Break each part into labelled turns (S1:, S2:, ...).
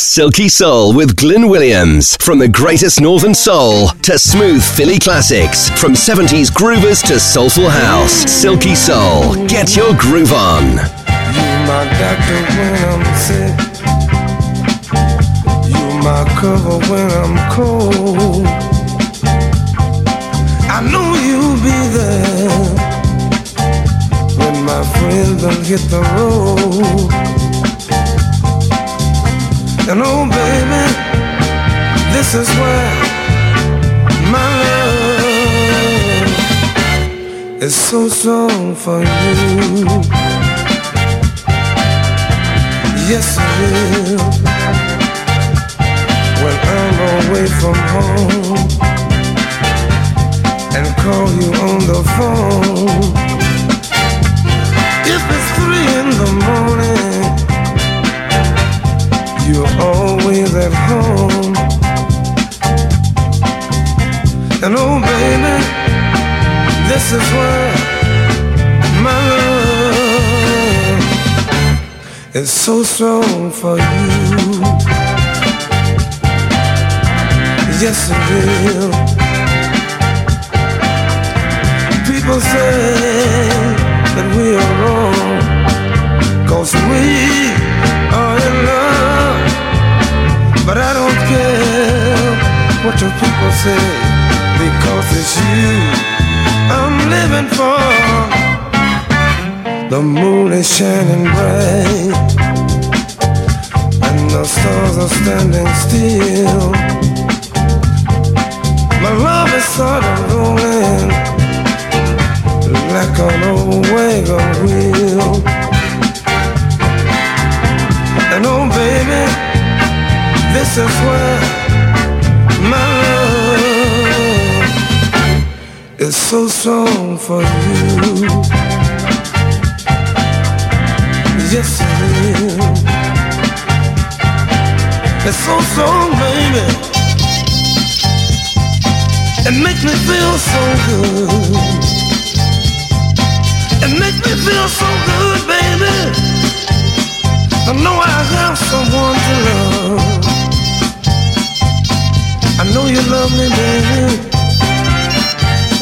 S1: Silky Soul with Glyn Williams. From the greatest northern soul to smooth Philly classics. From 70s groovers to soulful house. Silky Soul. Get your groove on. You
S2: my doctor when I'm sick. You my cover when I'm cold. I know you'll be there when my friends don't hit the road. And oh, baby, this is where my love is so strong for you. Yes, it will. When I'm away from home and call you on the phone. If it's three in the morning you're always at home. And oh, baby, this is where my love is so strong for you. Yes, it will. People say that we are wrong, cause we people say because it's you I'm living for. The moon is shining bright and the stars are standing still. My love is sort of rolling like an old wagon wheel. And oh, baby, this is where my is so strong for you. Yes, it is. It's so strong, baby. It makes me feel so good. It makes me feel so good, baby. I know I have someone to love. I know you love me, baby,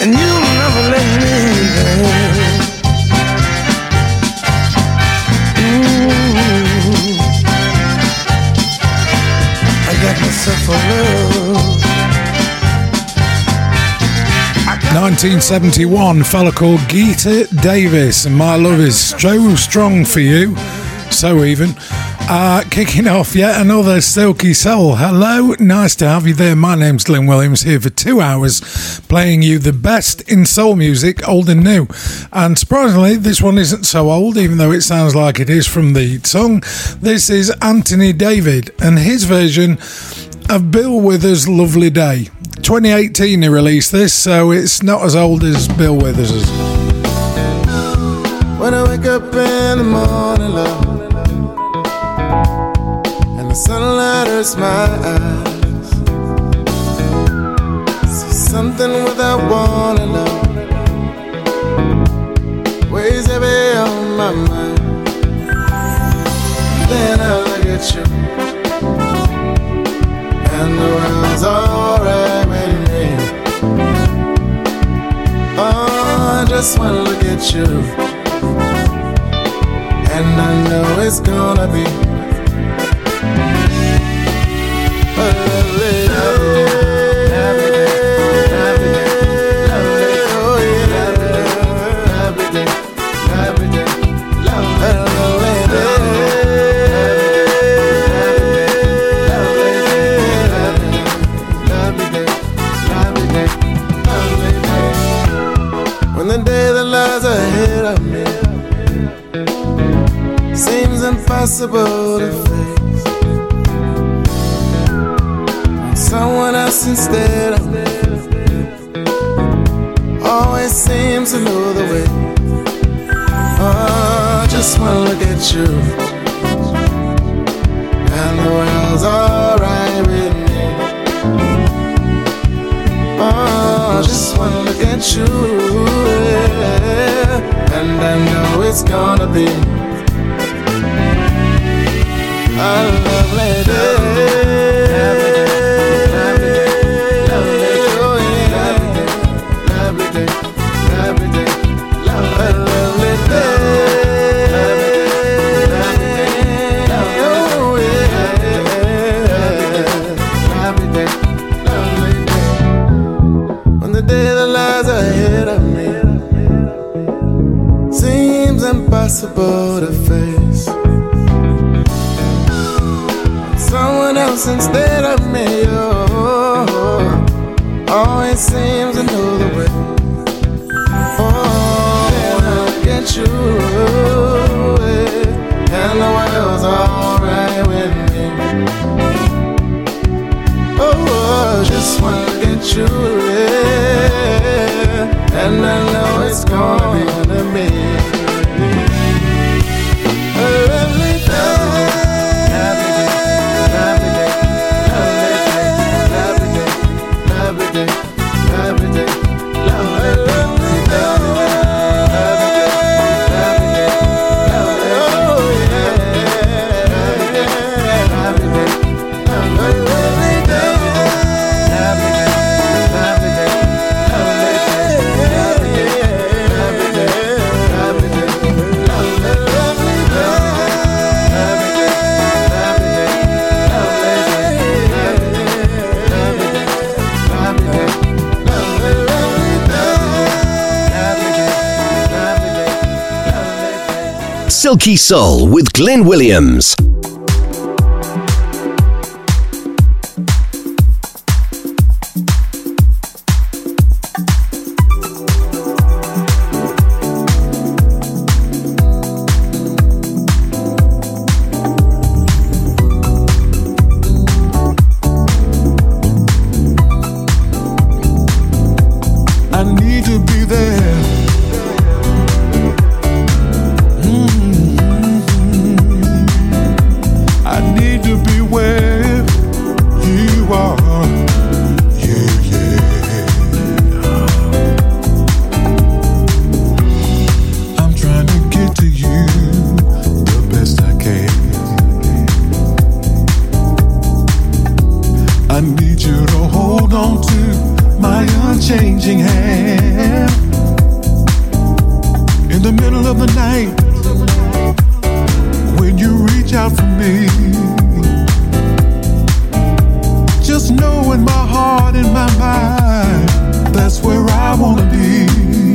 S2: and you'll never let me down. Mm. I got myself a love.
S3: 1971, fella called Geater Davis, and my love is so strong for you, so even. Uh, kicking off yet another Silky Soul. Hello, nice to have you there. My name's Glyn Williams here for two hours, playing you the best in soul music, old and new. And surprisingly, this one isn't so old, even though it sounds like it is from the song. This is Anthony David and his version of Bill Withers' Lovely Day. 2018 he released this, so it's not as old as Bill Withers.
S4: When I wake up in the morning, love, and the sunlight hurts my eyes, something without warning, love, weighs heavy on my mind. Then I look at you, and the world's alright with me. Oh, I just wanna look at you. And I know it's gonna be a impossible to face. Someone else instead of always seems to know the way. Oh, just wanna look at you, and the world's alright with me. Oh, just wanna look at you, and I know it's gonna be a lovely instead of me. Oh, always seems another way. Oh, and I'll get you. And the world's alright with me. Oh, just wanna get you. And I know it's gonna
S1: Silky Soul with Glyn Williams.
S5: I need you to hold on to my unchanging hand. In the middle of the night, when you reach out for me, just know in my heart and my mind, that's where I wanna be.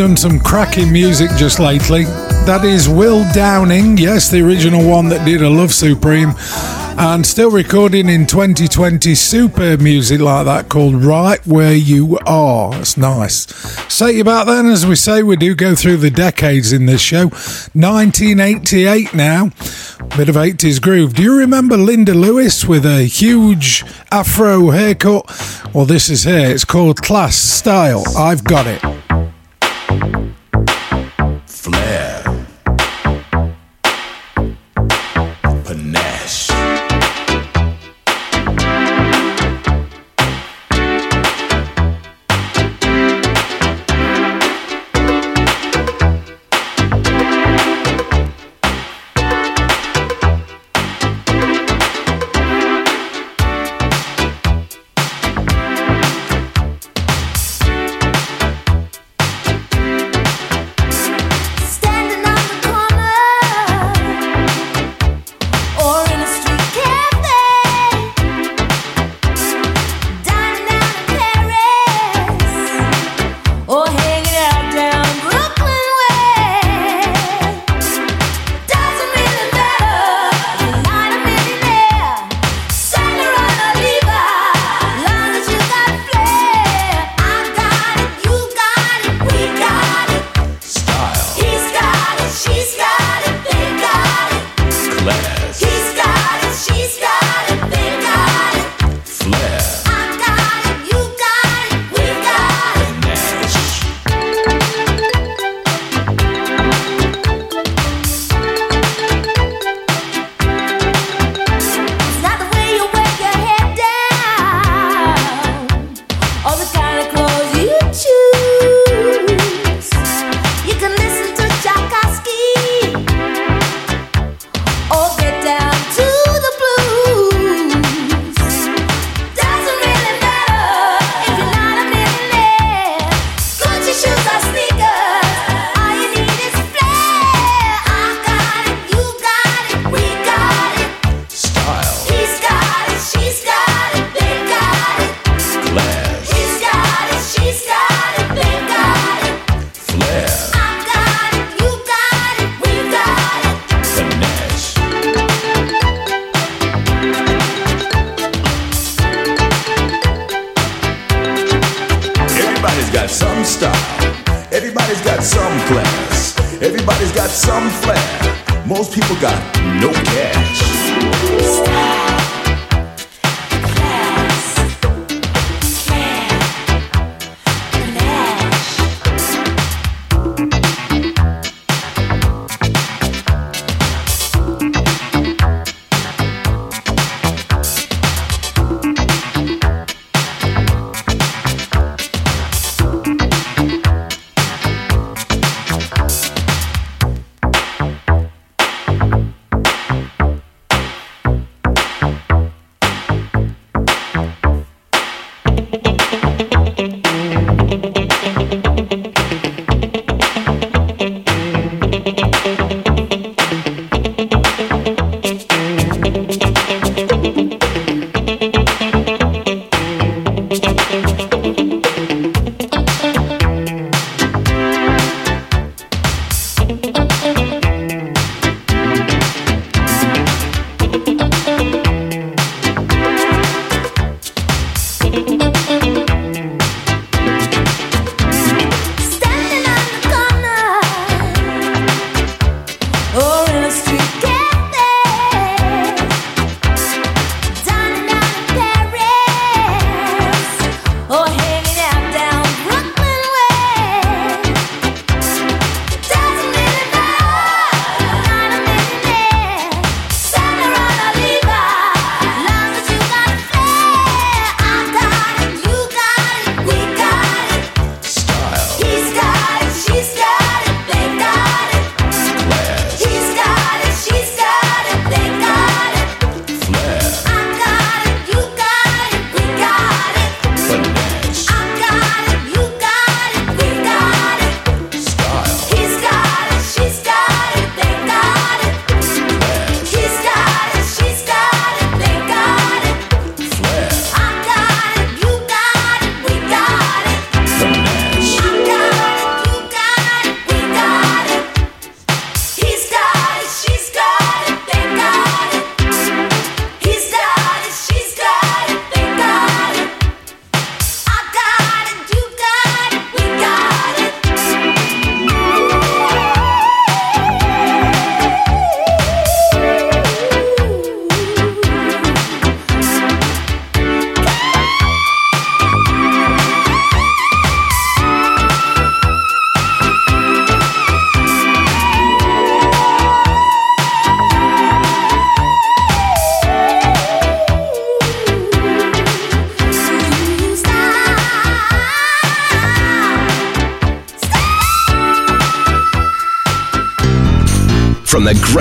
S3: Done some cracking music just lately. That is Will Downing, yes, the original one that did A Love Supreme, and still recording in 2020 super music like that called Right Where You Are. That's nice. Say about then, as we say, we do go through the decades in this show. 1988 now, bit of 80s groove. Do you remember Linda Lewis with a huge afro haircut? Well, this is here. It's called Class Style. I've got it.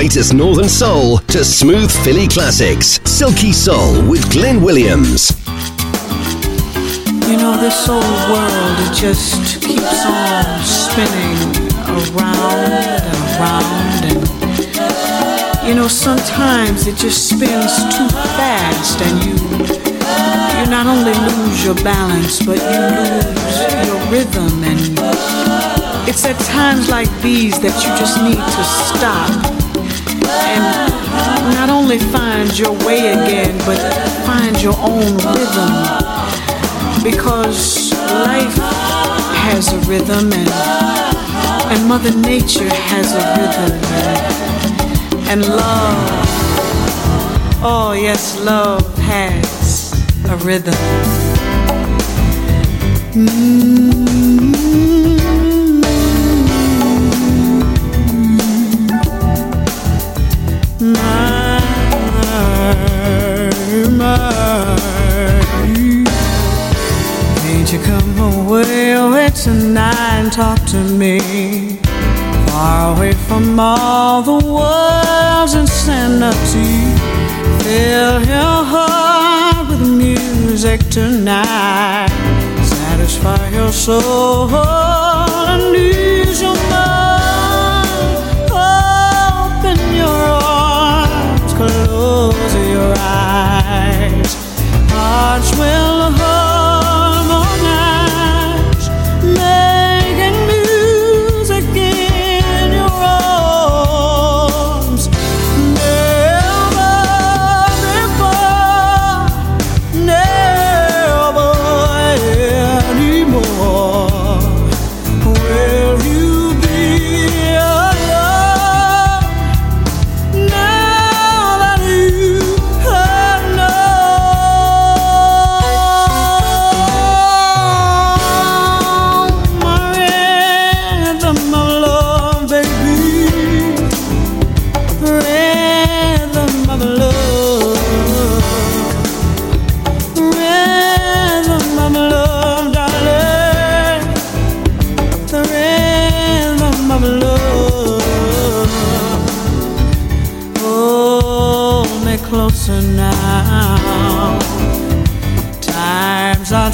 S1: Greatest northern soul to smooth Philly classics. Silky Soul with Glyn Williams.
S6: You know, this old world, it just keeps on spinning around and around. And, you know, sometimes it just spins too fast and you, you not only lose your balance, but you lose your rhythm and it's at times like these that you just need to stop and not only find your way again, but find your own rhythm. Because life has a rhythm and, and Mother Nature has a rhythm. And, love, oh yes, love has a rhythm. Mm-hmm. Away, away tonight and talk to me? Far away from all the world's insanity. Fill your heart with music tonight. Satisfy your soul and ease your mind. Open your arms, close your eyes. Hearts will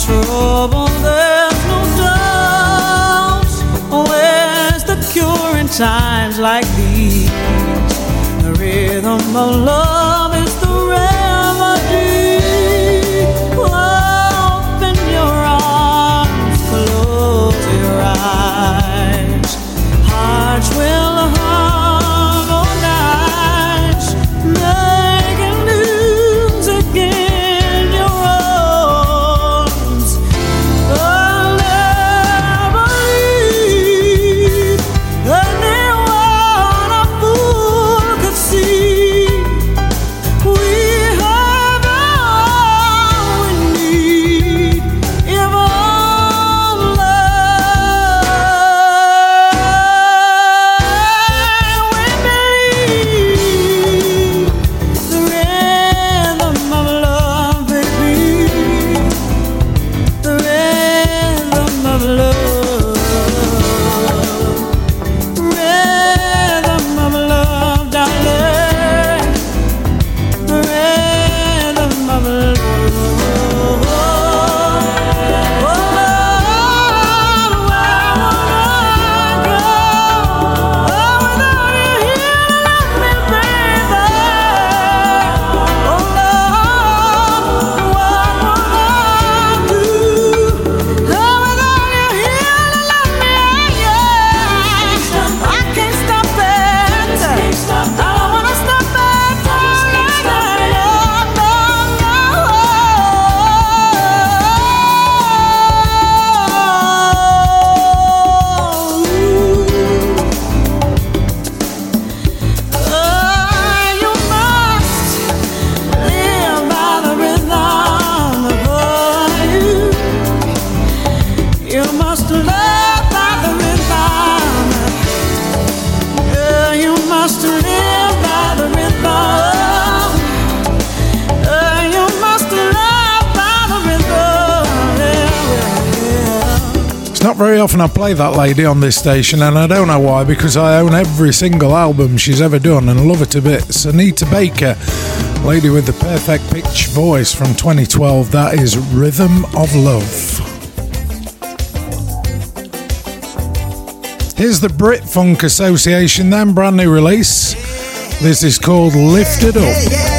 S6: trouble, there's no doubt. Where's the cure in times like these? The rhythm of love.
S3: I play that lady on this station, and I don't know why, because I own every single album she's ever done and love her to bits. Anita Baker, lady with the perfect pitch voice from 2012, that is Rhythm of Love. Here's the Brit Funk Association, then, brand new release. This is called Lifted Up.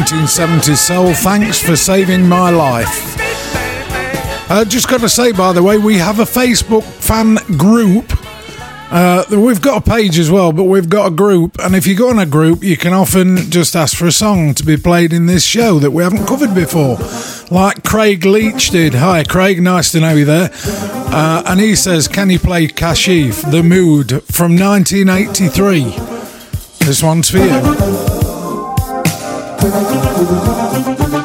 S3: 1970s soul. Thanks for saving my life. Uh, just got to say, by the way, we have a Facebook fan group. Uh, we've got a page as well, but we've got a group. And if you go on a group, you can often just ask for a song to be played in this show that we haven't covered before. Like Craig Leach did. Hi, Craig. Nice to know you there. Uh, and he says, Can you play Kashif, The Mood from 1983? This one's for you. Thank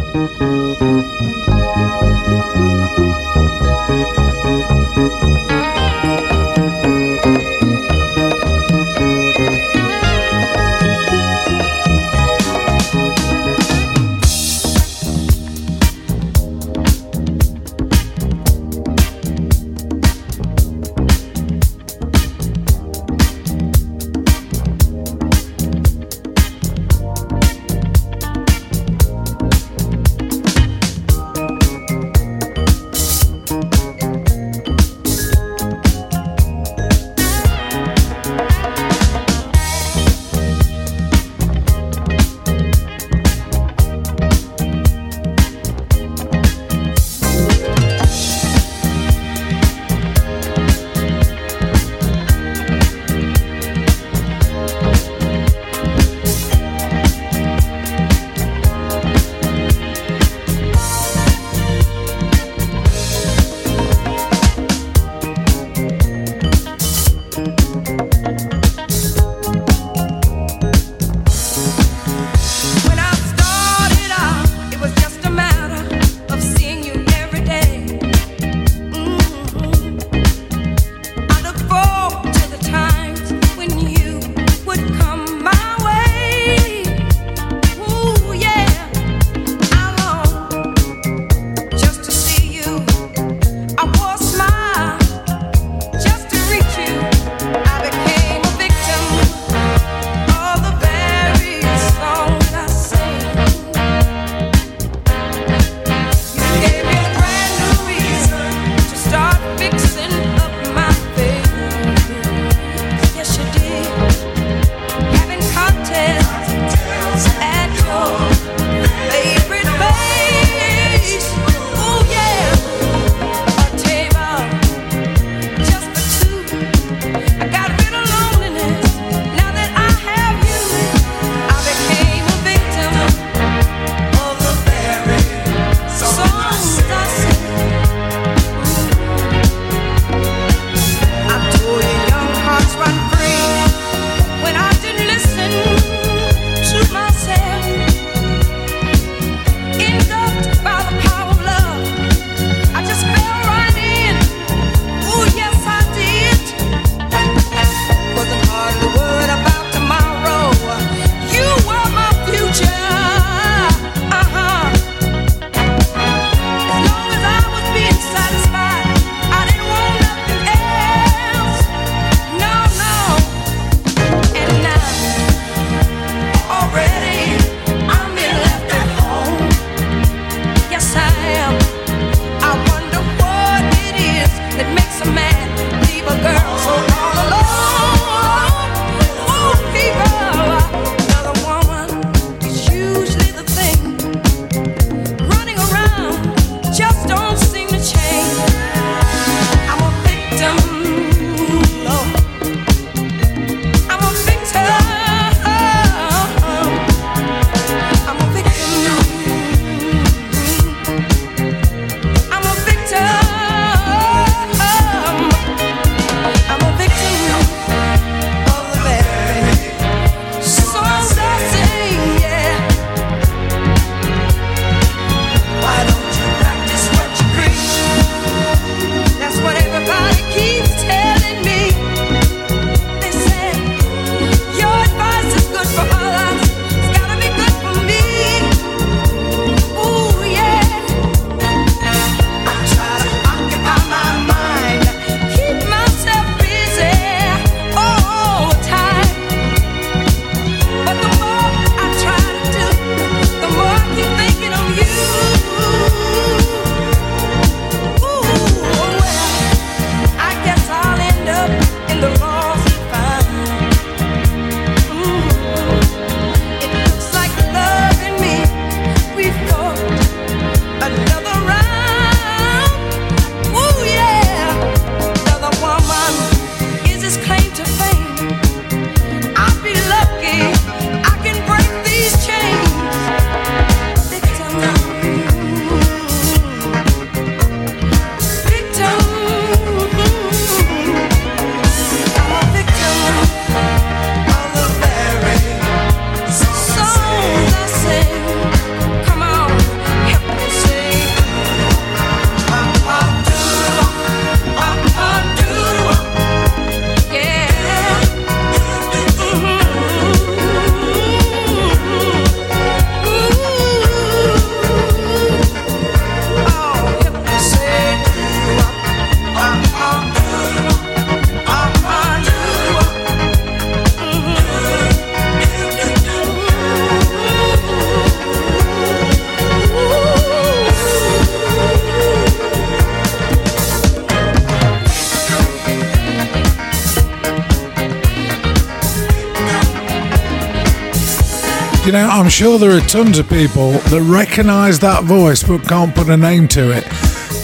S3: sure there are tons of people that recognise that voice but can't put a name to it.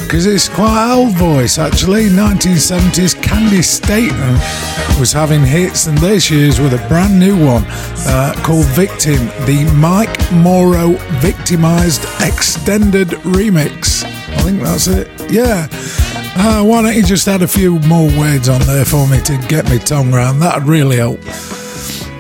S3: Because it's quite old voice actually. 1970s Candi Staton was having hits, and this year's with a brand new one uh, called Victim, the Mike Morrow Victimized Extended Remix. I think that's it. Yeah. Uh, why don't you just add a few more words on there for me to get my tongue round? That'd really help.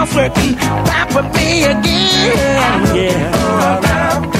S7: comfort, back with me again. Yeah.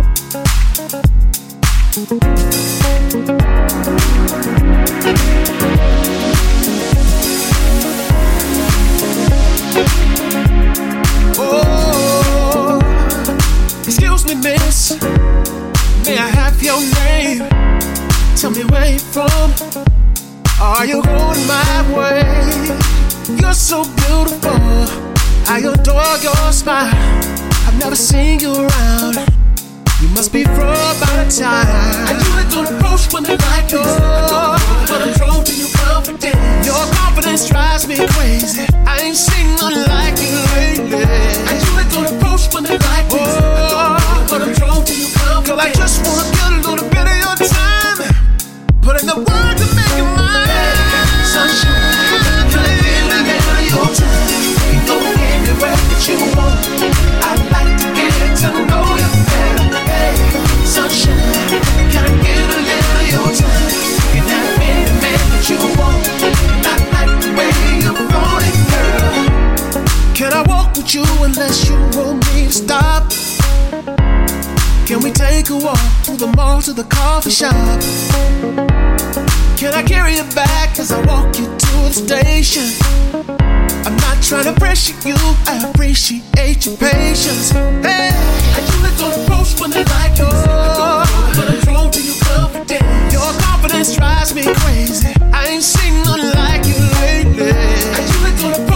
S8: coffee shop. Can I carry you back as I walk you to the station? I'm not trying to pressure you, I appreciate your patience. Hey, I usually don't approach when I like you, but I'm drawn to your confidence. Your confidence drives me crazy. I ain't seen none like you lately. I usually don't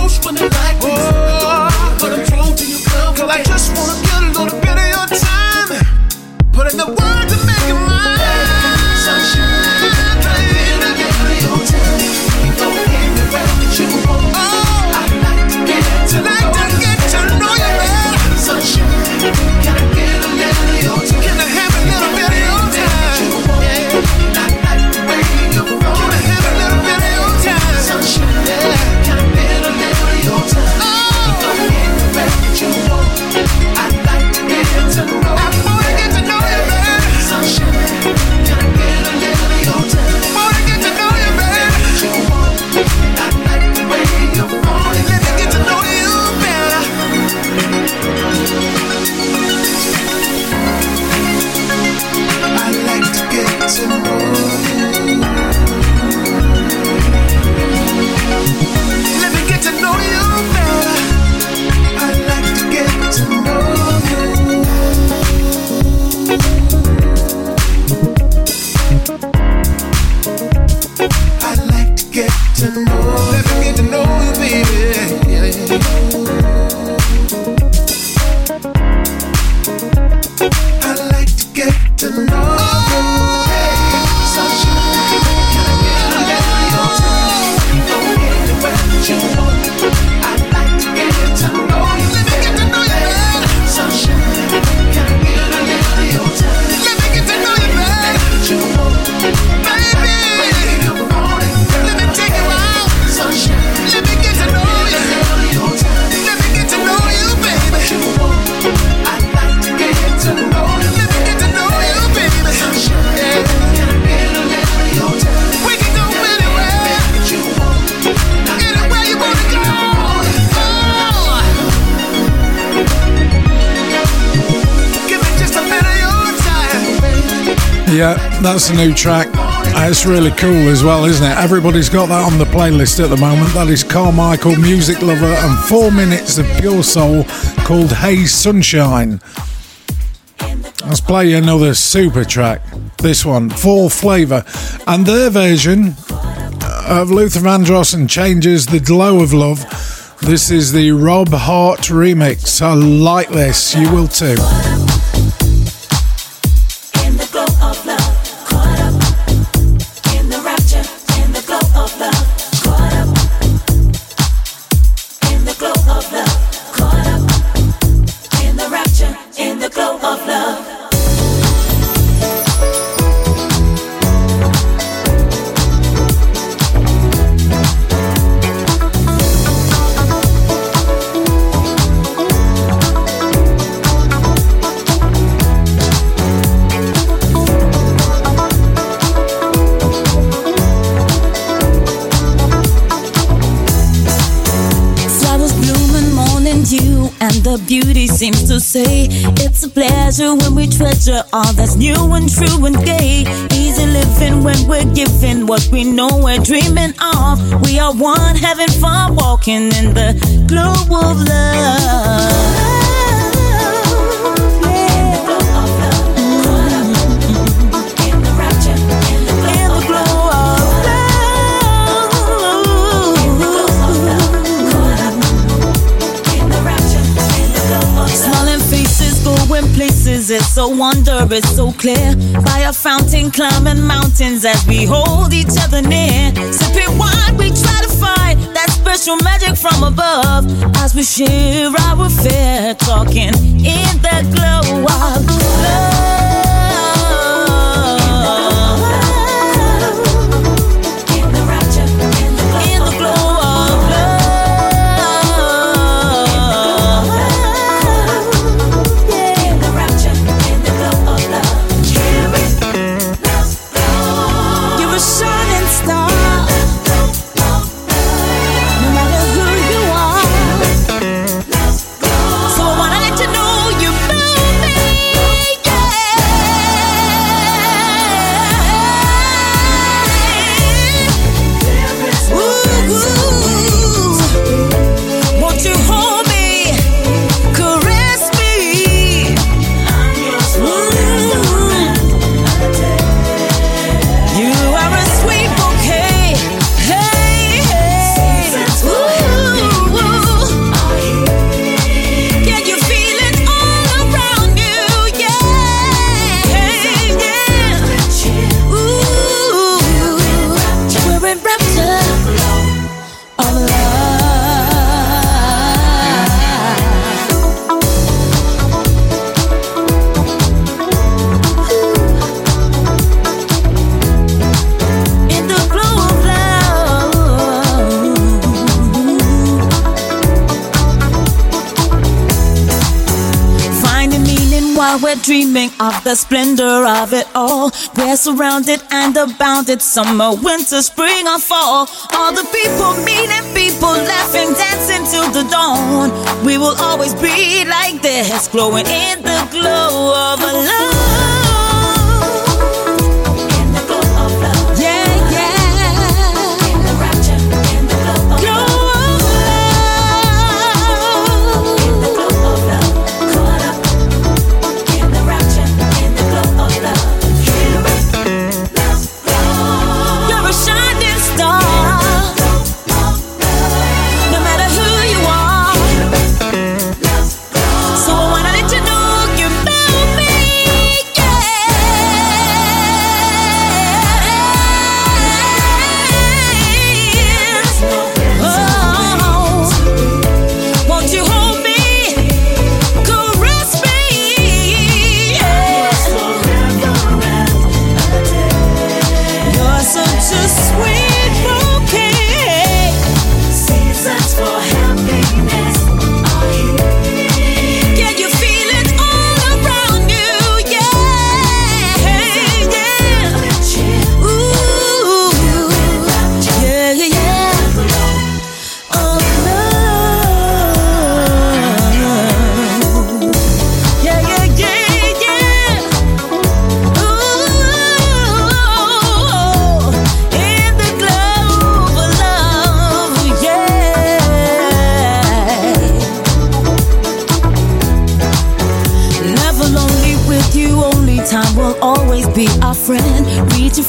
S3: that's a new track. Uh, it's really cool as well, isn't it? Everybody's got that on the playlist at the moment. That is Carmichael, Music Lover, and four minutes of pure soul called Hey Sunshine. Let's play another super track. This one, Full Flava, and their version uh, of Luther Vandross and Changes, The Glow of Love. This is the Rob Hart remix. I like this, you will too.
S9: Treasure all that's new and true and gay. Easy living when we're giving what we know we're dreaming of. We are one having fun walking in the glow of love. It's so wonder, it's so clear. By a fountain, climbing mountains as we hold each other near. Sipping wine, we try to find that special magic from above. As we share our fear, talking in the glow of love. Of the splendor of it all. We're surrounded and abounded, summer, winter, spring, or fall. All the people meeting people, laughing, dancing till the dawn. We will always be like this, glowing in the glow of a love.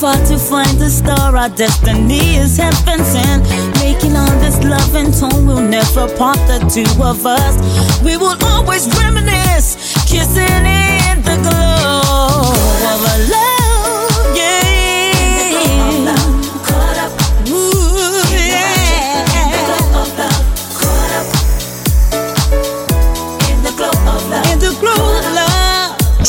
S9: Far to find the star, our destiny is heaven sent. Making all this loving tone will never part the two of us. We will always reminisce, kissing in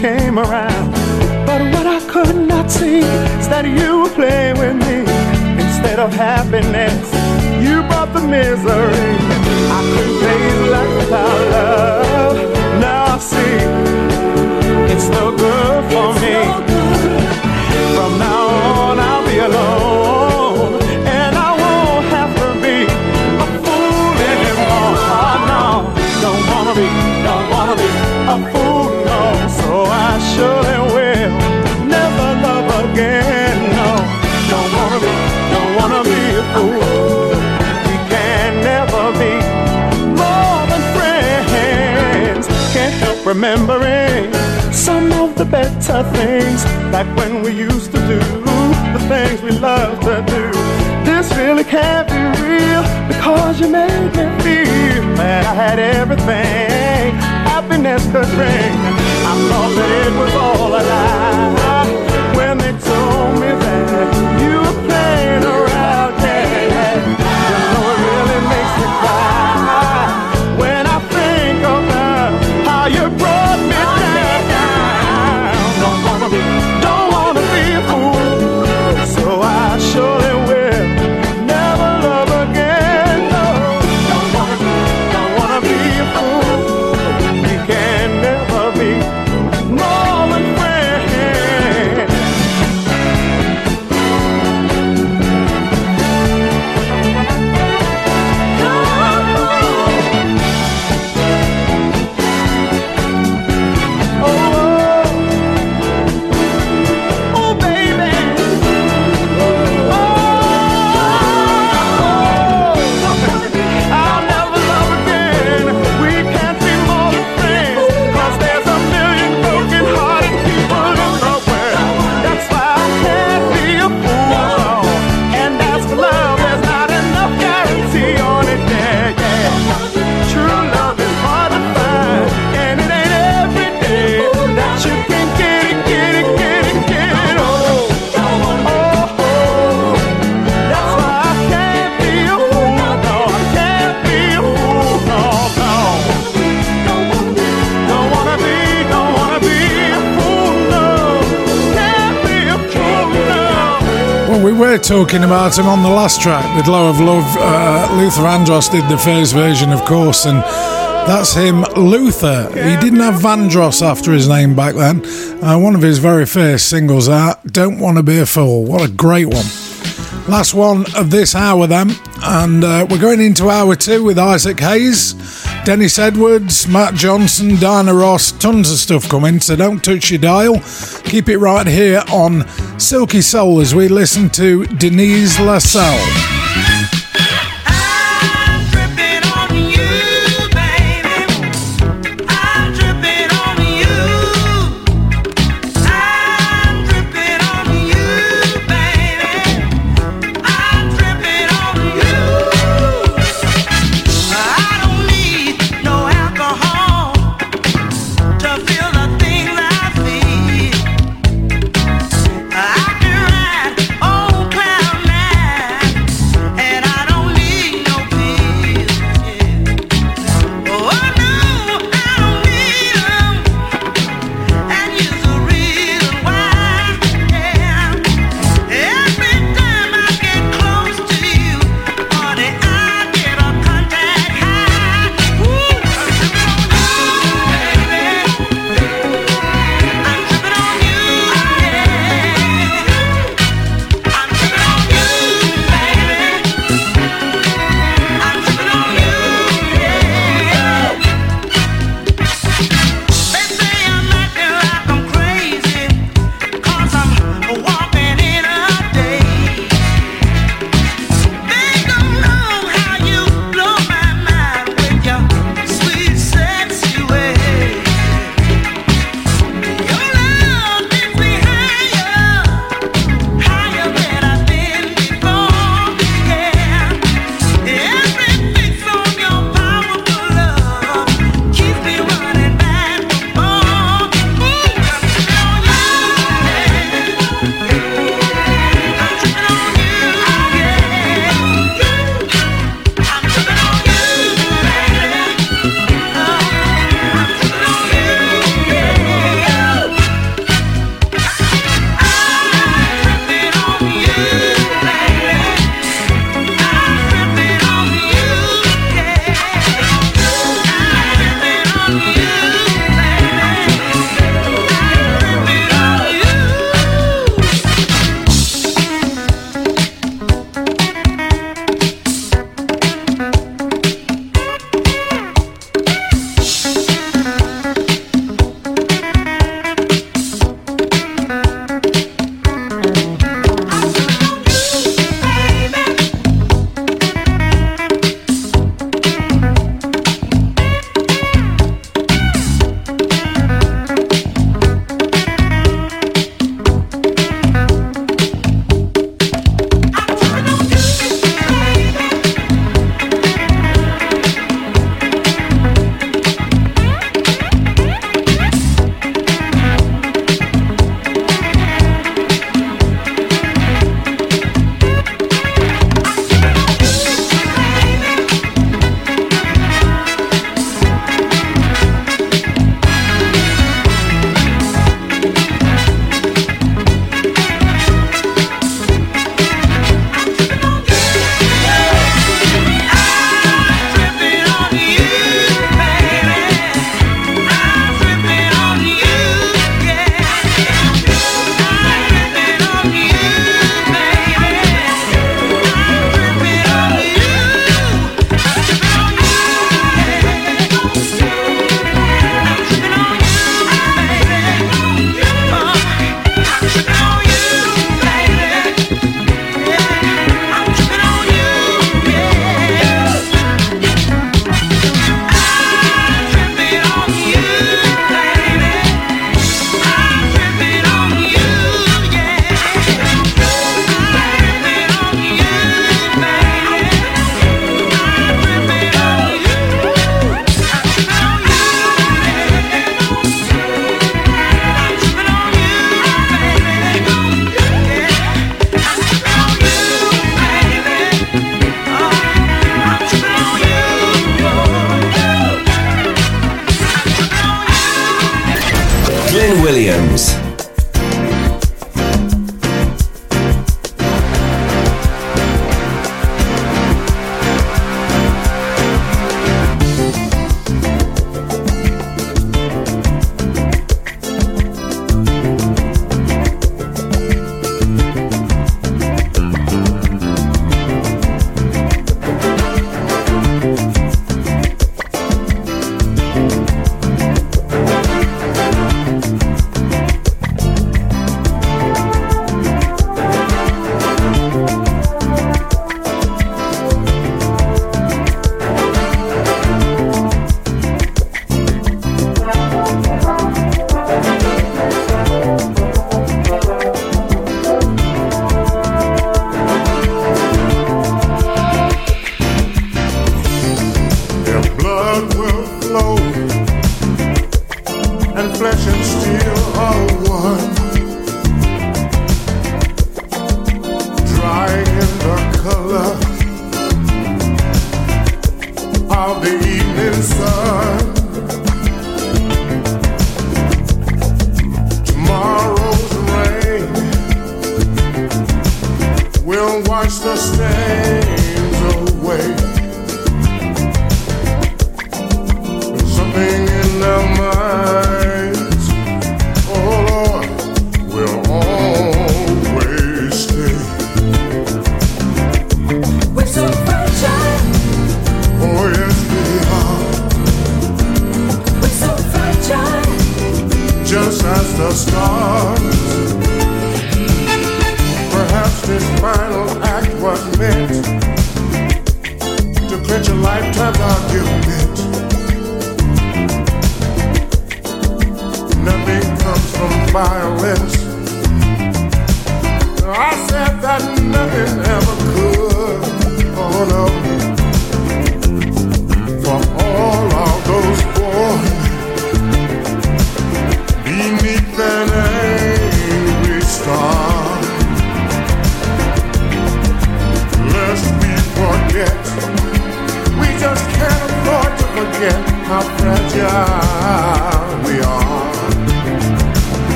S10: Came around. But what I could not see is that you were playing with me instead of happiness. You brought the misery. I couldn't face life without love. Now I see it's no good for me. From now on, I'll be alone. Remembering some of the better things, like when we used to do the things we love to do. This really can't be real because you made me feel that I had everything happiness could bring. I thought that it was all a lie Don't
S3: talking about him on the last track with Low of Love. Uh, Luther Vandross did the first version, of course, and that's him, Luther. He didn't have Vandross after his name back then. Uh, one of his very first singles out, Don't Want to Be a Fool. What a great one. Last one of this hour, then, and uh, we're going into hour two with Isaac Hayes, Dennis Edwards, Matt Johnson, Diana Ross, tons of stuff coming, so don't touch your dial. Keep it right here on Silky Soul as we listen to Denise LaSalle.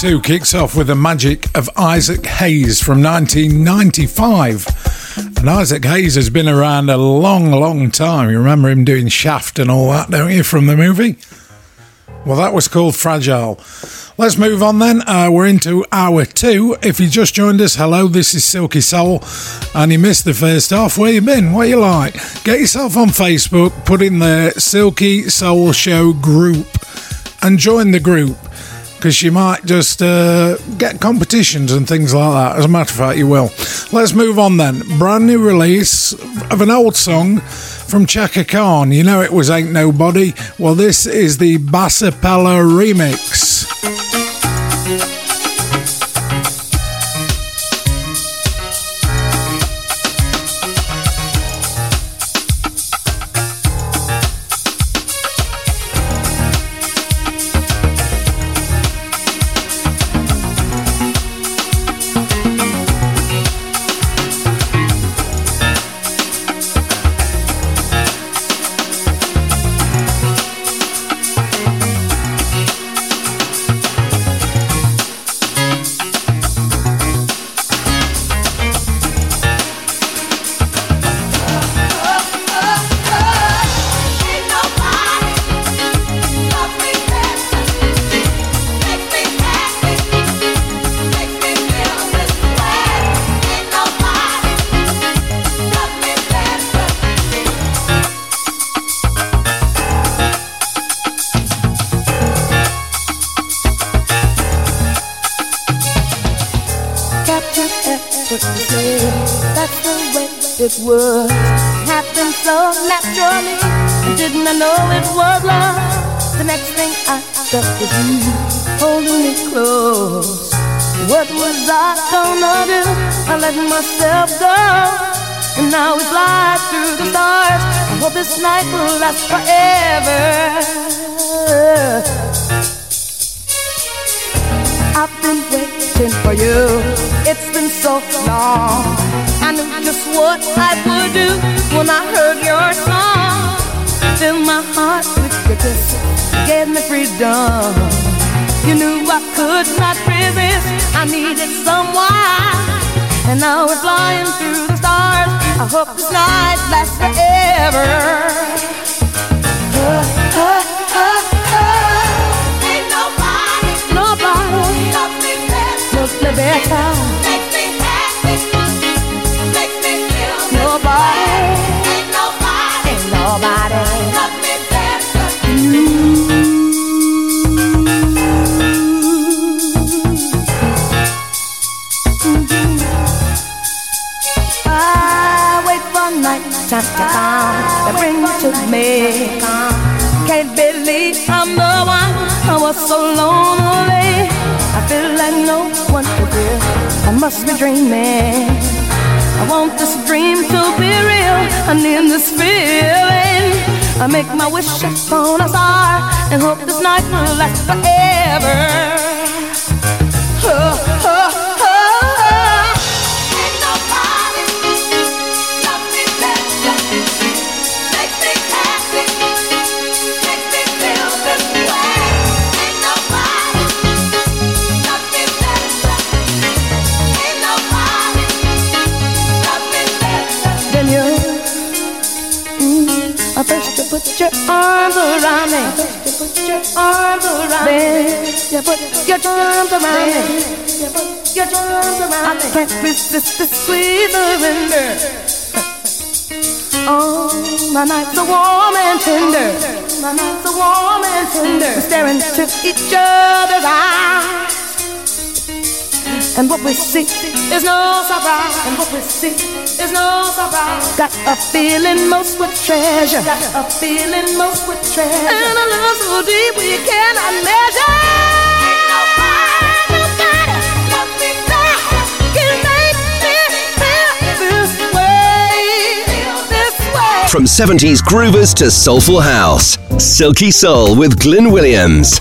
S3: two kicks off with the magic of Isaac Hayes from 1995. And Isaac Hayes has been around a long, long time. You remember him doing Shaft and all that, don't you, from the movie? Well, that was called Fragile. Let's move on then. Uh, we're into hour two. If you just joined us, hello, this is Silky Soul. And you missed the first half. Where you been? What you like? Get yourself on Facebook, put in the Silky Soul Show group, and join the group because you might just uh, get competitions and things like that. As a matter of fact, you will. Let's move on then. Brand new release of an old song from Chaka Khan. You know it was Ain't Nobody. Well, this is the Bassapella remix.
S11: close. What was I gonna do? I let myself go. And now we fly through the stars. I hope this night will last forever. I've been waiting for you. It's been so long. I knew just what I would do when I heard your song. Fill my heart with your kiss. Gave me freedom. You knew I could not resist. I needed someone, and now we're flying through the stars. I hope this night lasts forever. Uh, uh, uh,
S9: Ain't nobody,
S11: nobody
S9: loves
S11: me better. Chaka Khan that brings to me. Can't believe I'm the one. I was so lonely. I feel like no one could feel. I must be dreaming. I want this dream to be real. I need this feeling. I make my wish upon a star and hope this night will last forever. around me. Put your arms around me. Put your arms around me. Put your arms around me. I can't resist the sweet surrender. Oh, my nights are warm and tender. My nights are warm and tender. We're staring into each other's eyes, and what we see it's no surprise. And what we see is no surprise. Got a feeling most with treasure. Got a feeling most with treasure. And a love so deep we cannot measure.
S1: From 70s groovers to soulful house, Silky Soul with Glenn Williams.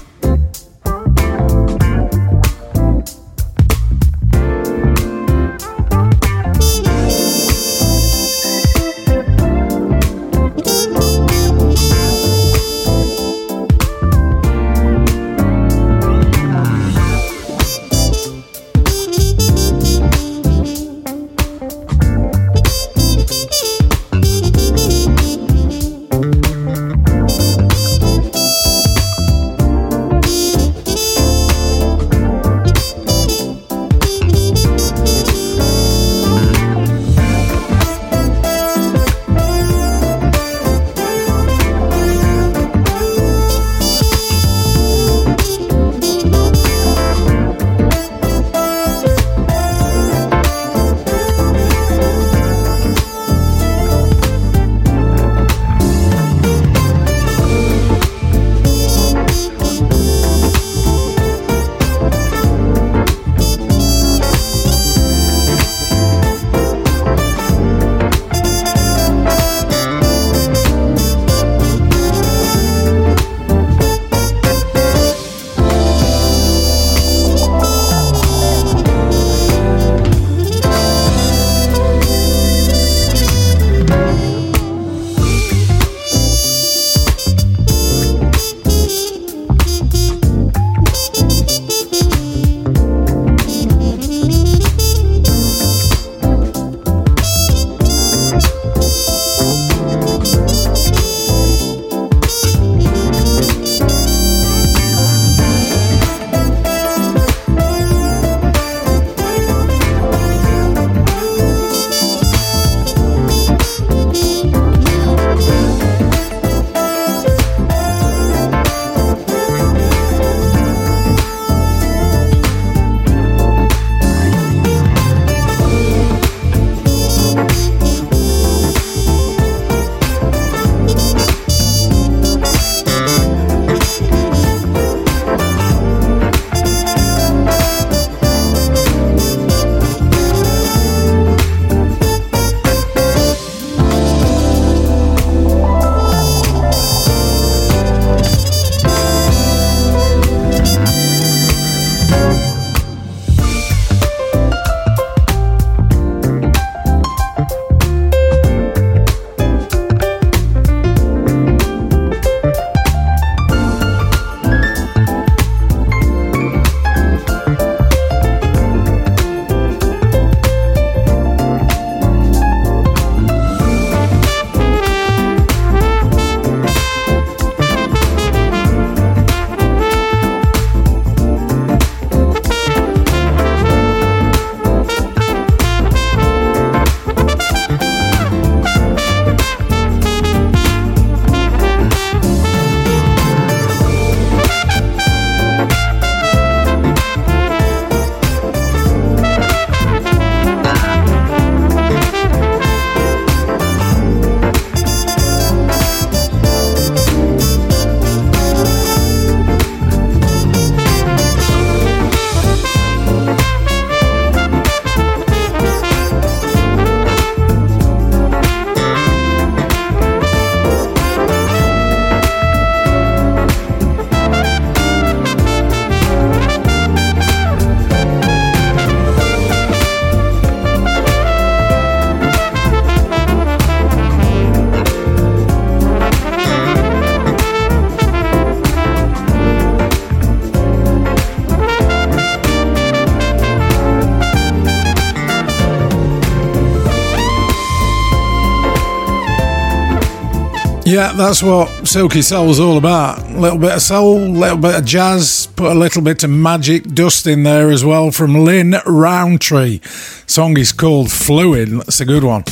S3: Yeah, that's what Silky Soul's all about. A little bit of soul, a little bit of jazz, put a little bit of magic dust in there as well from Lin Rountree. Song is called Fluid. That's a good one.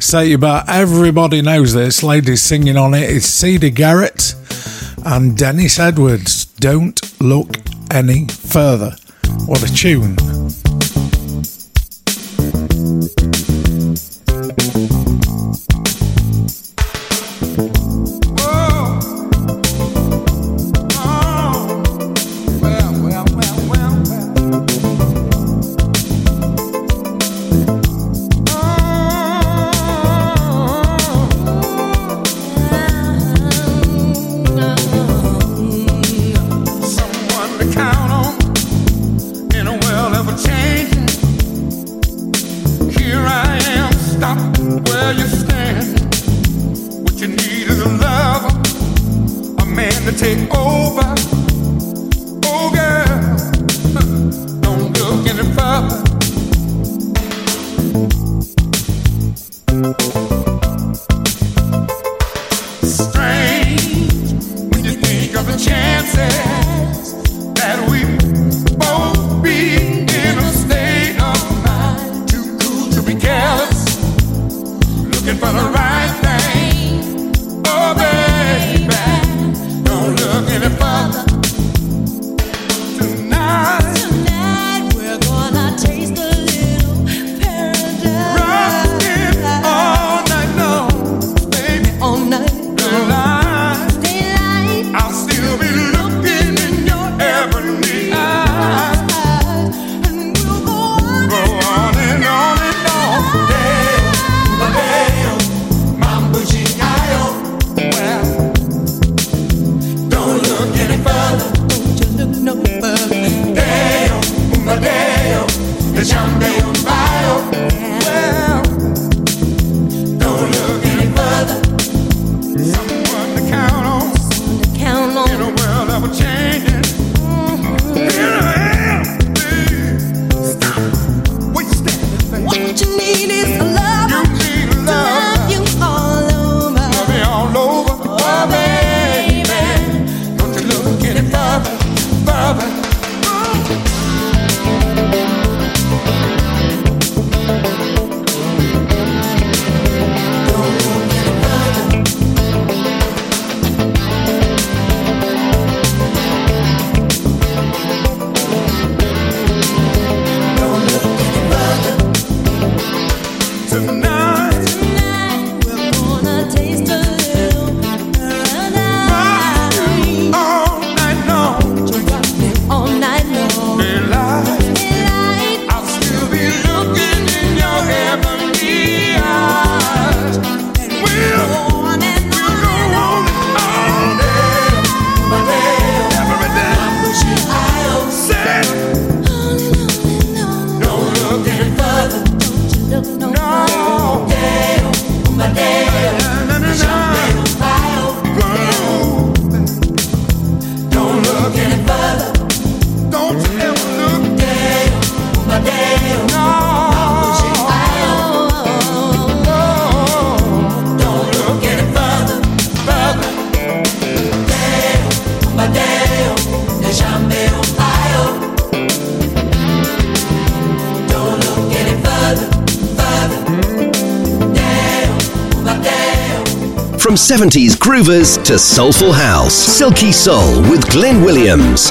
S3: Say you about everybody knows this. Ladies singing on it is Siedah Garrett and Dennis Edwards. Don't look any further. What a tune.
S1: From 70s groovers to soulful house, Silky Soul with Glenn Williams.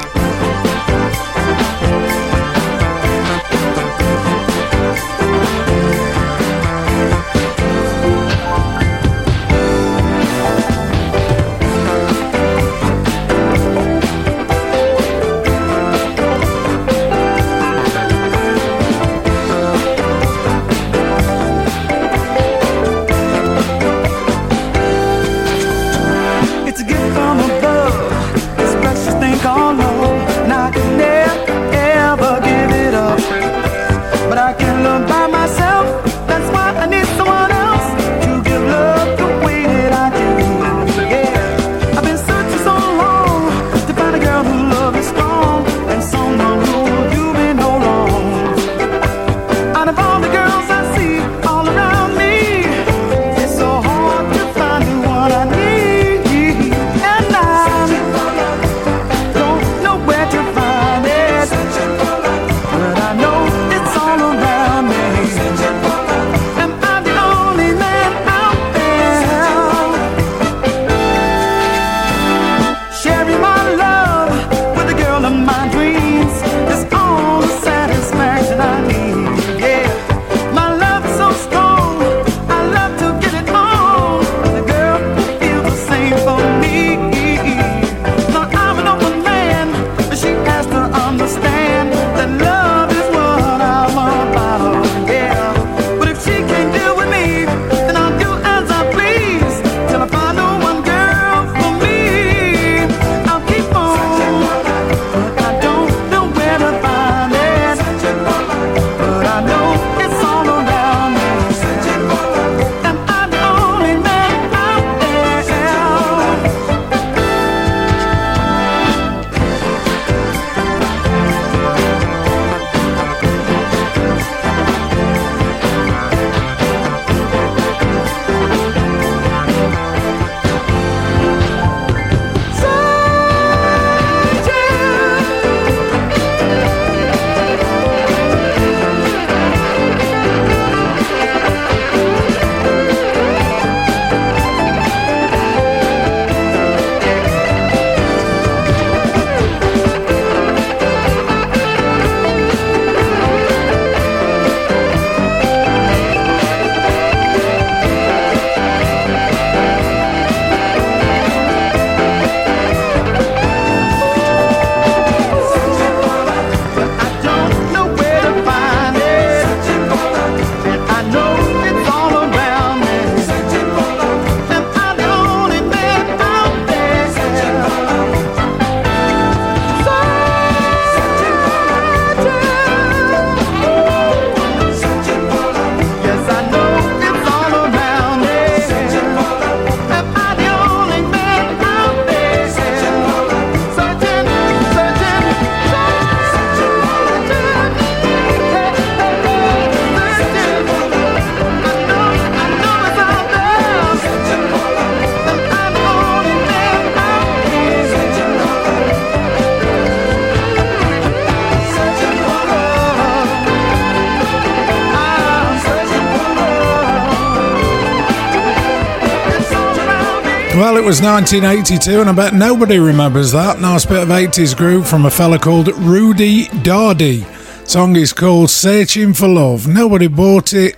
S3: Well, it was 1982, and I bet nobody remembers that. Nice bit of 80s groove from a fella called Rudy Dardy. Song is called Searching for Love. Nobody bought it.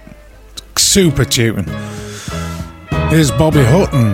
S3: Super tune. Here's Bobby Hutton.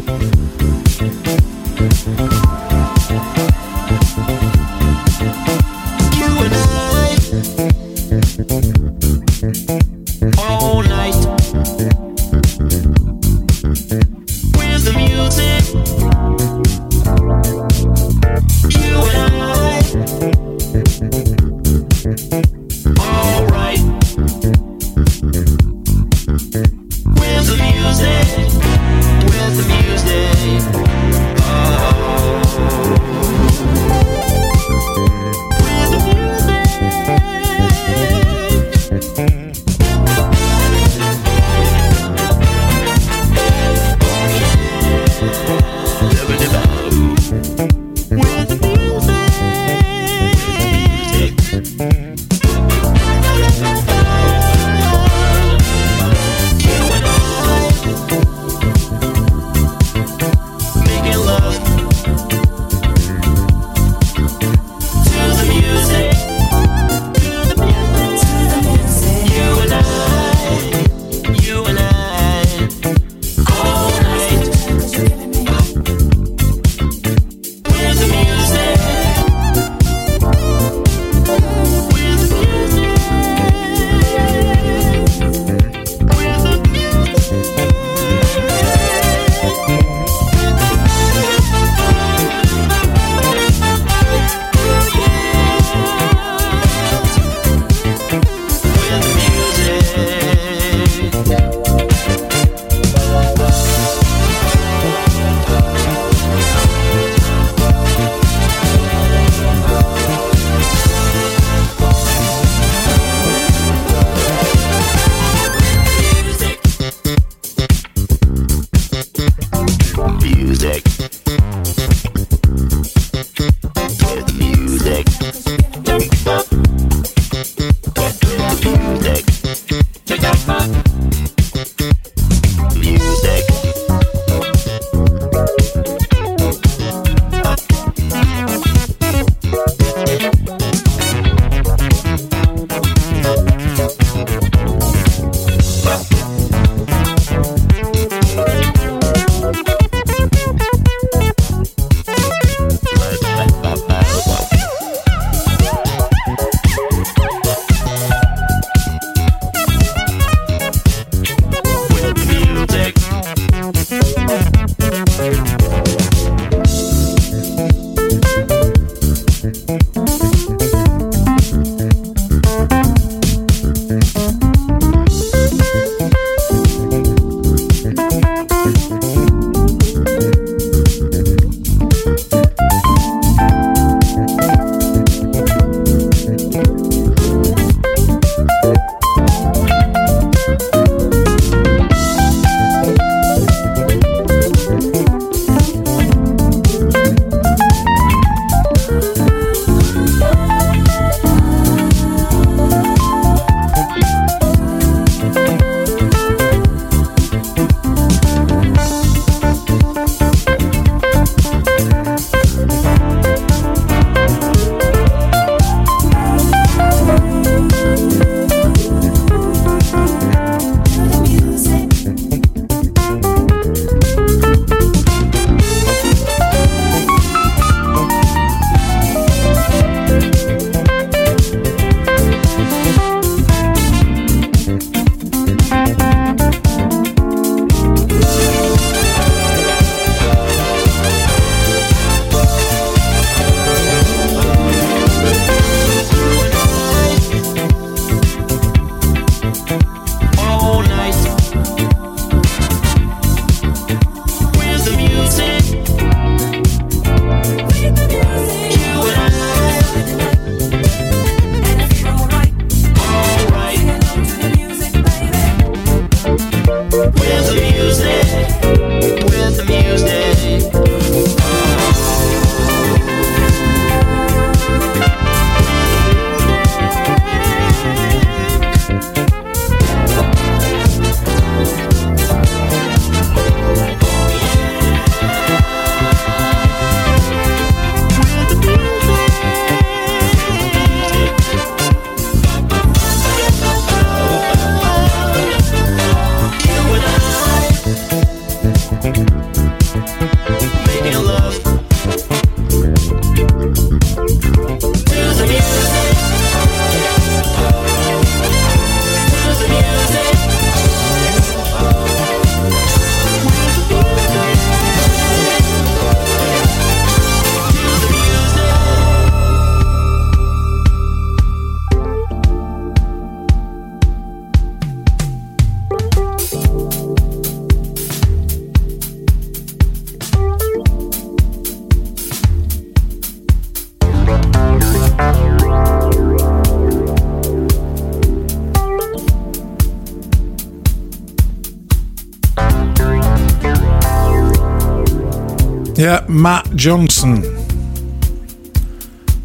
S3: Yeah, Matt Johnson.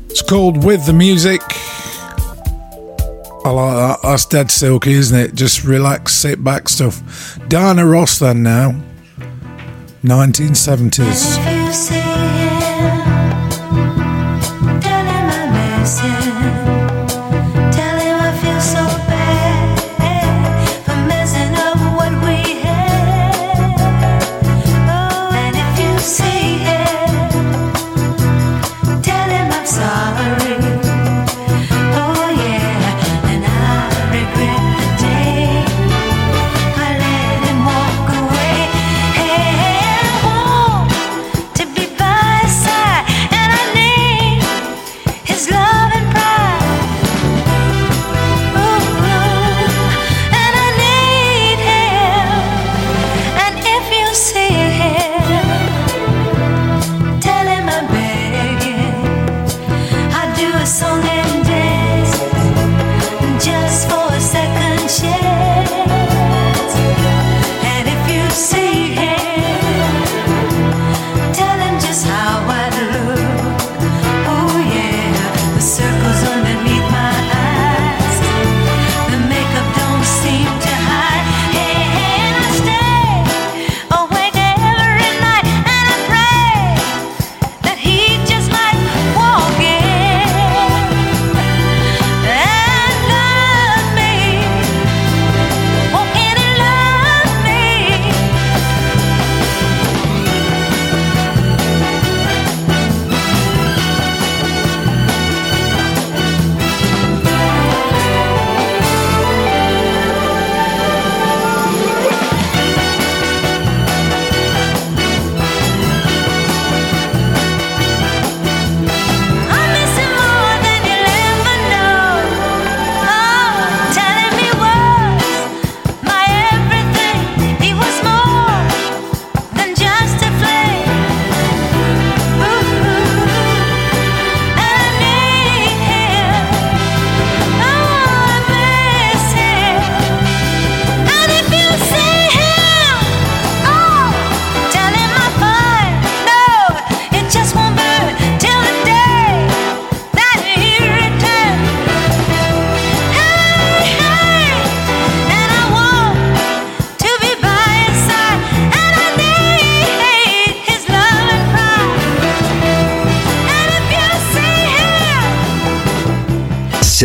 S3: It's called With the Music. I like that. That's dead silky, isn't it? Just relax, sit back stuff. Diana Ross, then now. 1970s.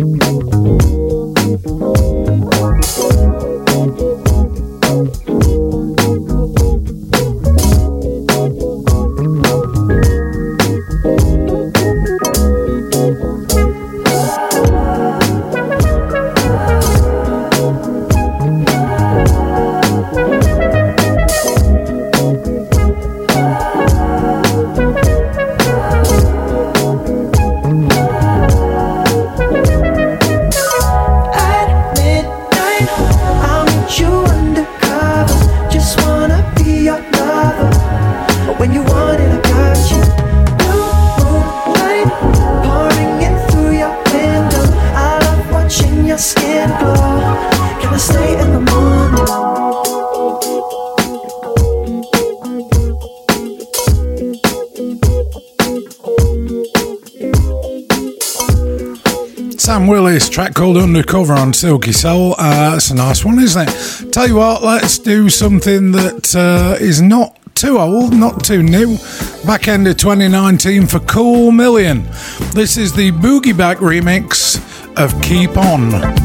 S12: Thank you.
S3: Undercover on Silky Soul. Uh, that's a nice one, isn't it? Tell you what, let's do something that uh, is not too old, not too new. Back end of 2019 for Cool Million. This is the Boogie Back remix of Keep On.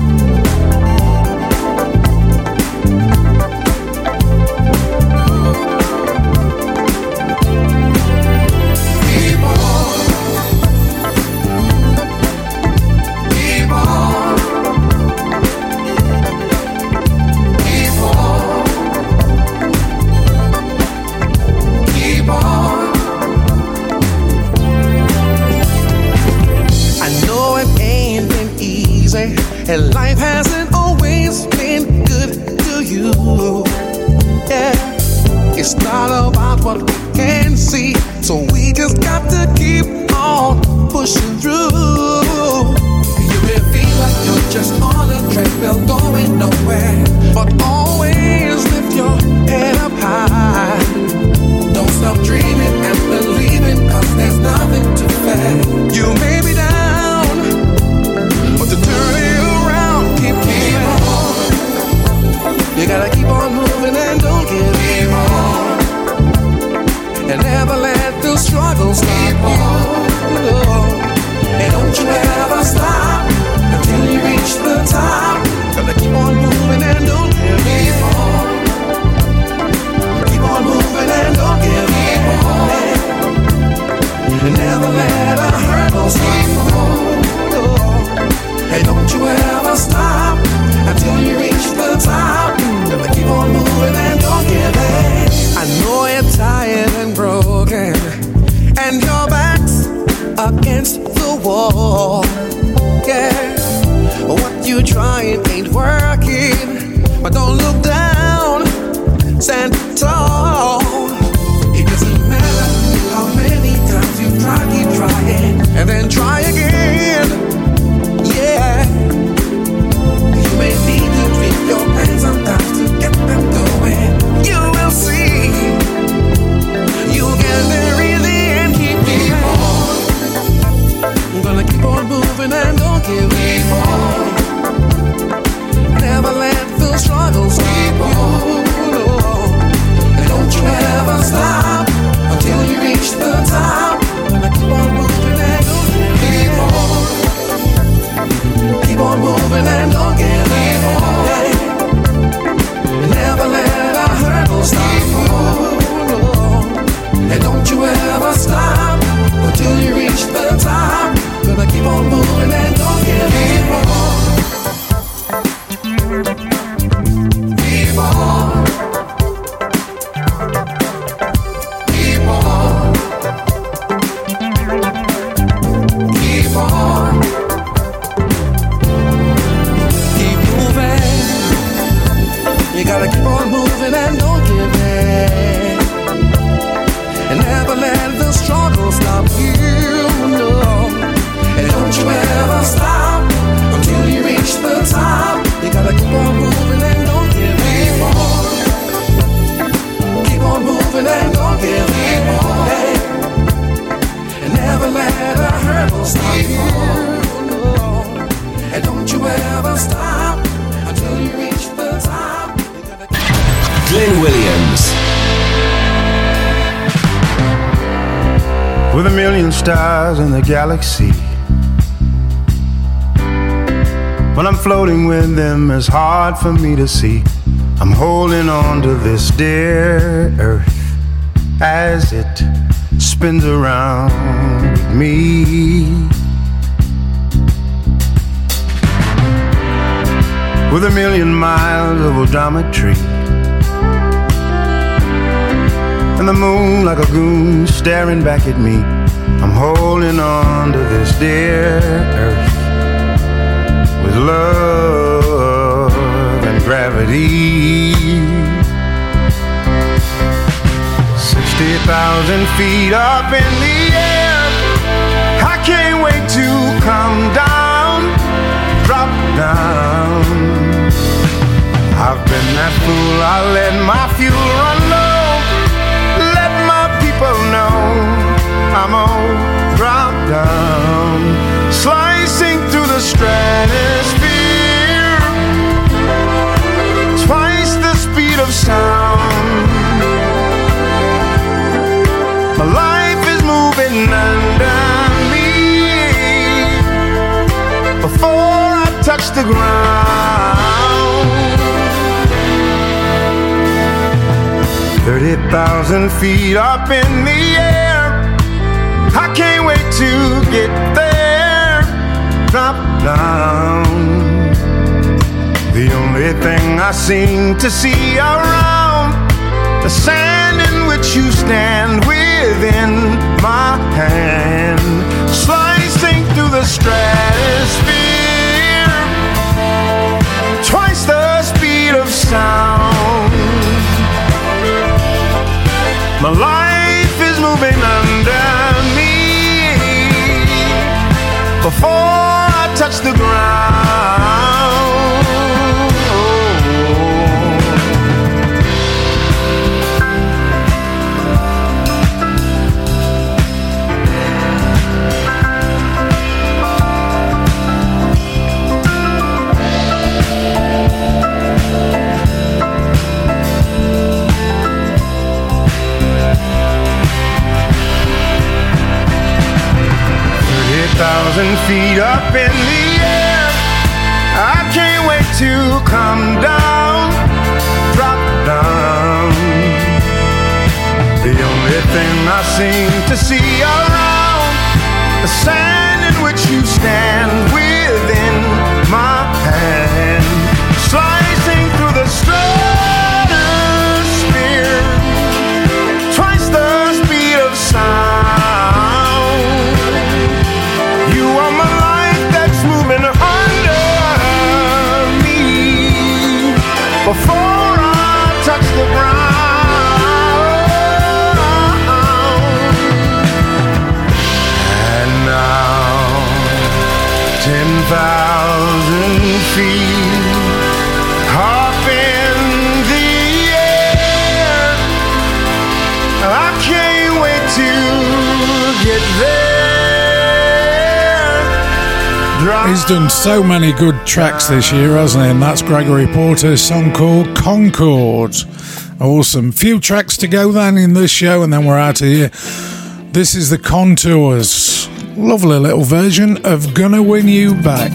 S13: Floating with them, is hard for me to see. I'm holding on to this dear earth as it spins around me. With a million miles of odometry. And the moon like a goon staring back at me. I'm holding on to this dear earth love and gravity. 60,000 feet up in the air. I can't wait to come down, drop down. I've been that fool, I let my fuel run low, let my people know I'm on drop down, slicing through the sound. My life is moving under me before I touch the ground. Thirty thousand feet up in the air. I can't wait to get there. Drop down. Only thing I seem to see around the sand in which you stand within my hand, slicing through the stratosphere, twice the speed of sound. My life is moving under me before I touch the ground. Thousand feet up in the air. I can't wait to come down, drop down. The only thing I seem to see around the sand He's done so
S3: many good tracks this year, hasn't he? And that's Gregory Porter's song called Concorde. Awesome. Few tracks to go then in this show, and then we're out of here. This is the Contours. Lovely little version of Gonna Win You Back.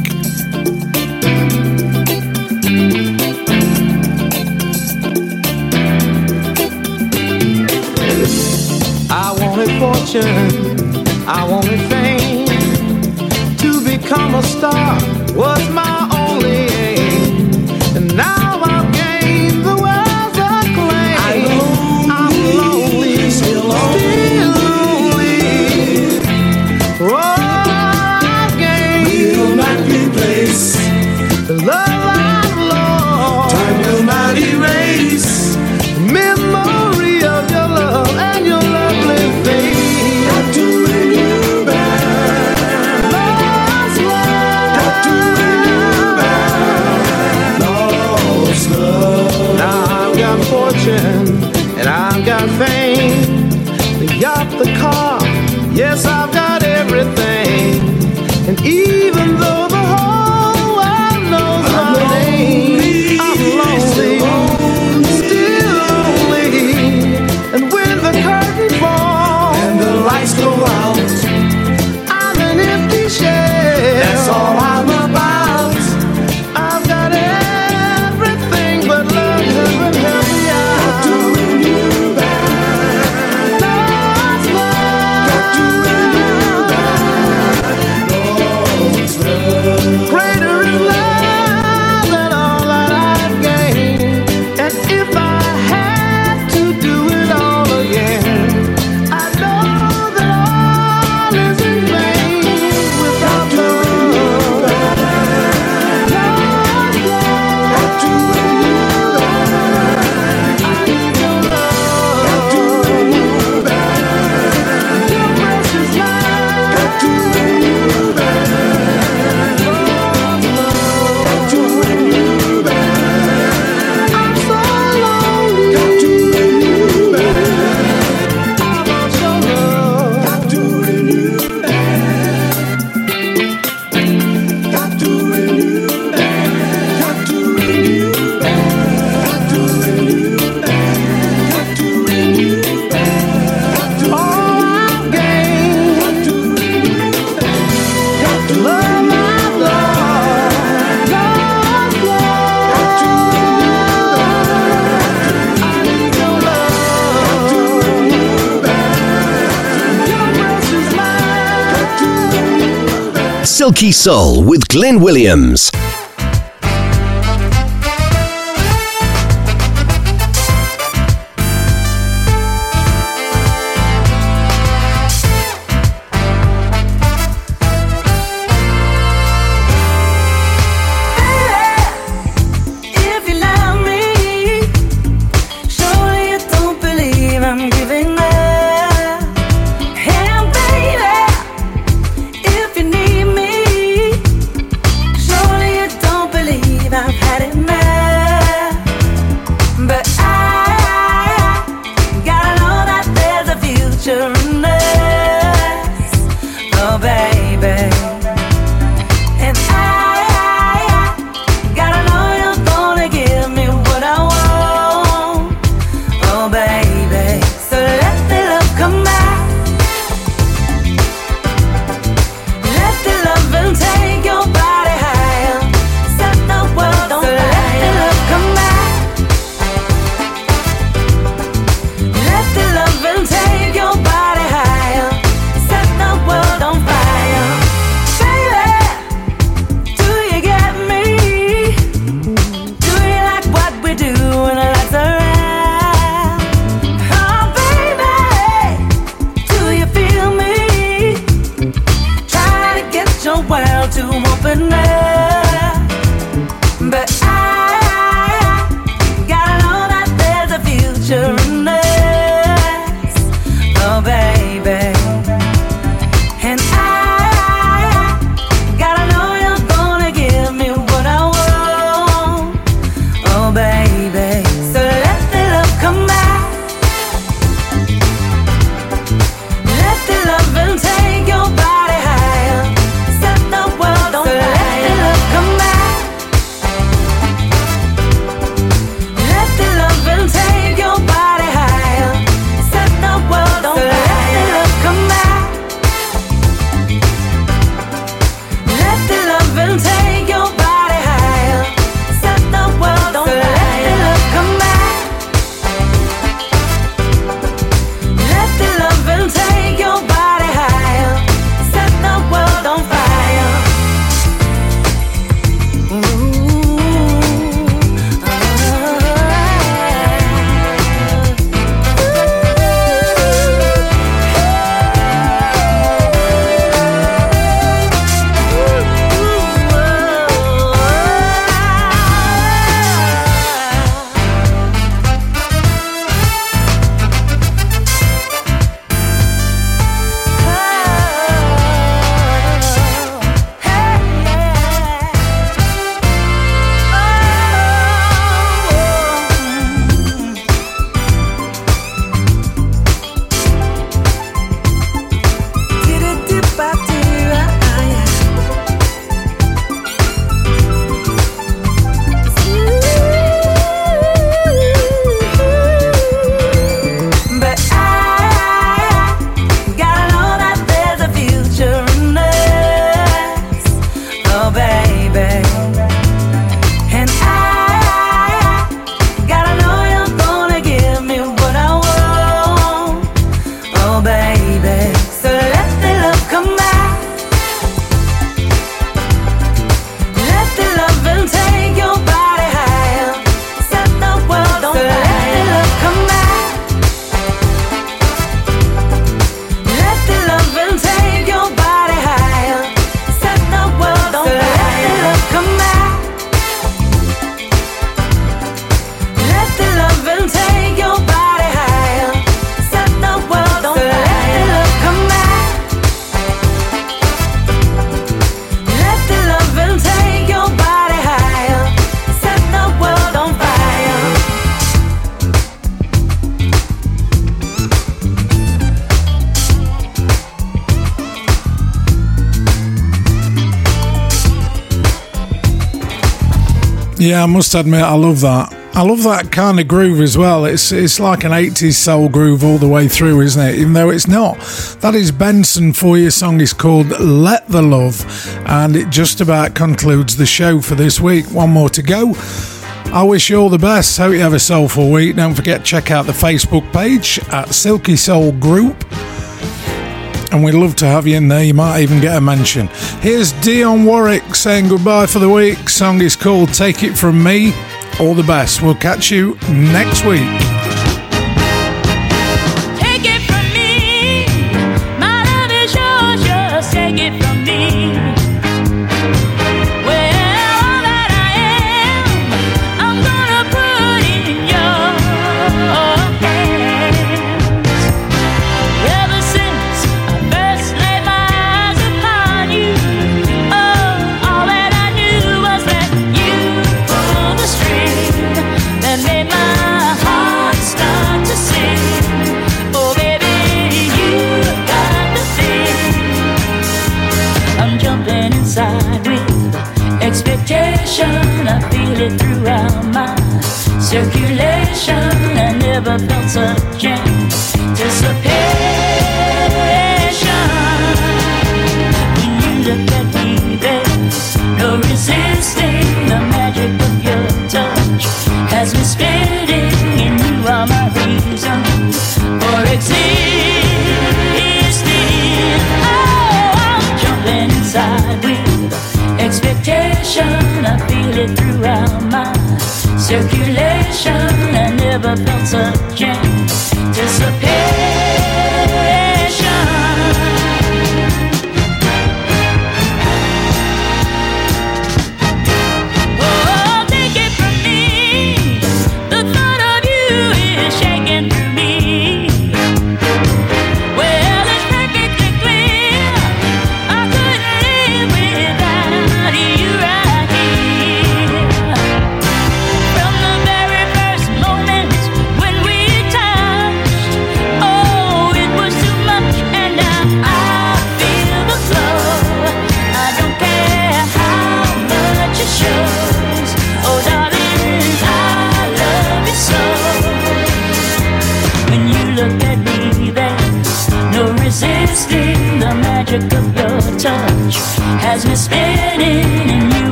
S6: I wanted fortune, star
S1: Silky Soul with Glenn Williams.
S3: Yeah, I must admit, I love that. I love that kind of groove as well. It's it's like an 80s soul groove all the way through, isn't it? Even though it's not. That is Benson for your song is called Let the Love, and it just about concludes the show for this week. One more to go. I wish you all the best. Hope you have a soulful week. Don't forget to check out the Facebook page at Silky Soul Group and we'd love to have you in there. You might even get a mention. Here's Dionne Warwick saying goodbye for the week. Song is called Take It From Me. All the best. We'll catch you next week.
S9: it throughout my circulation. I never felt such a disappear.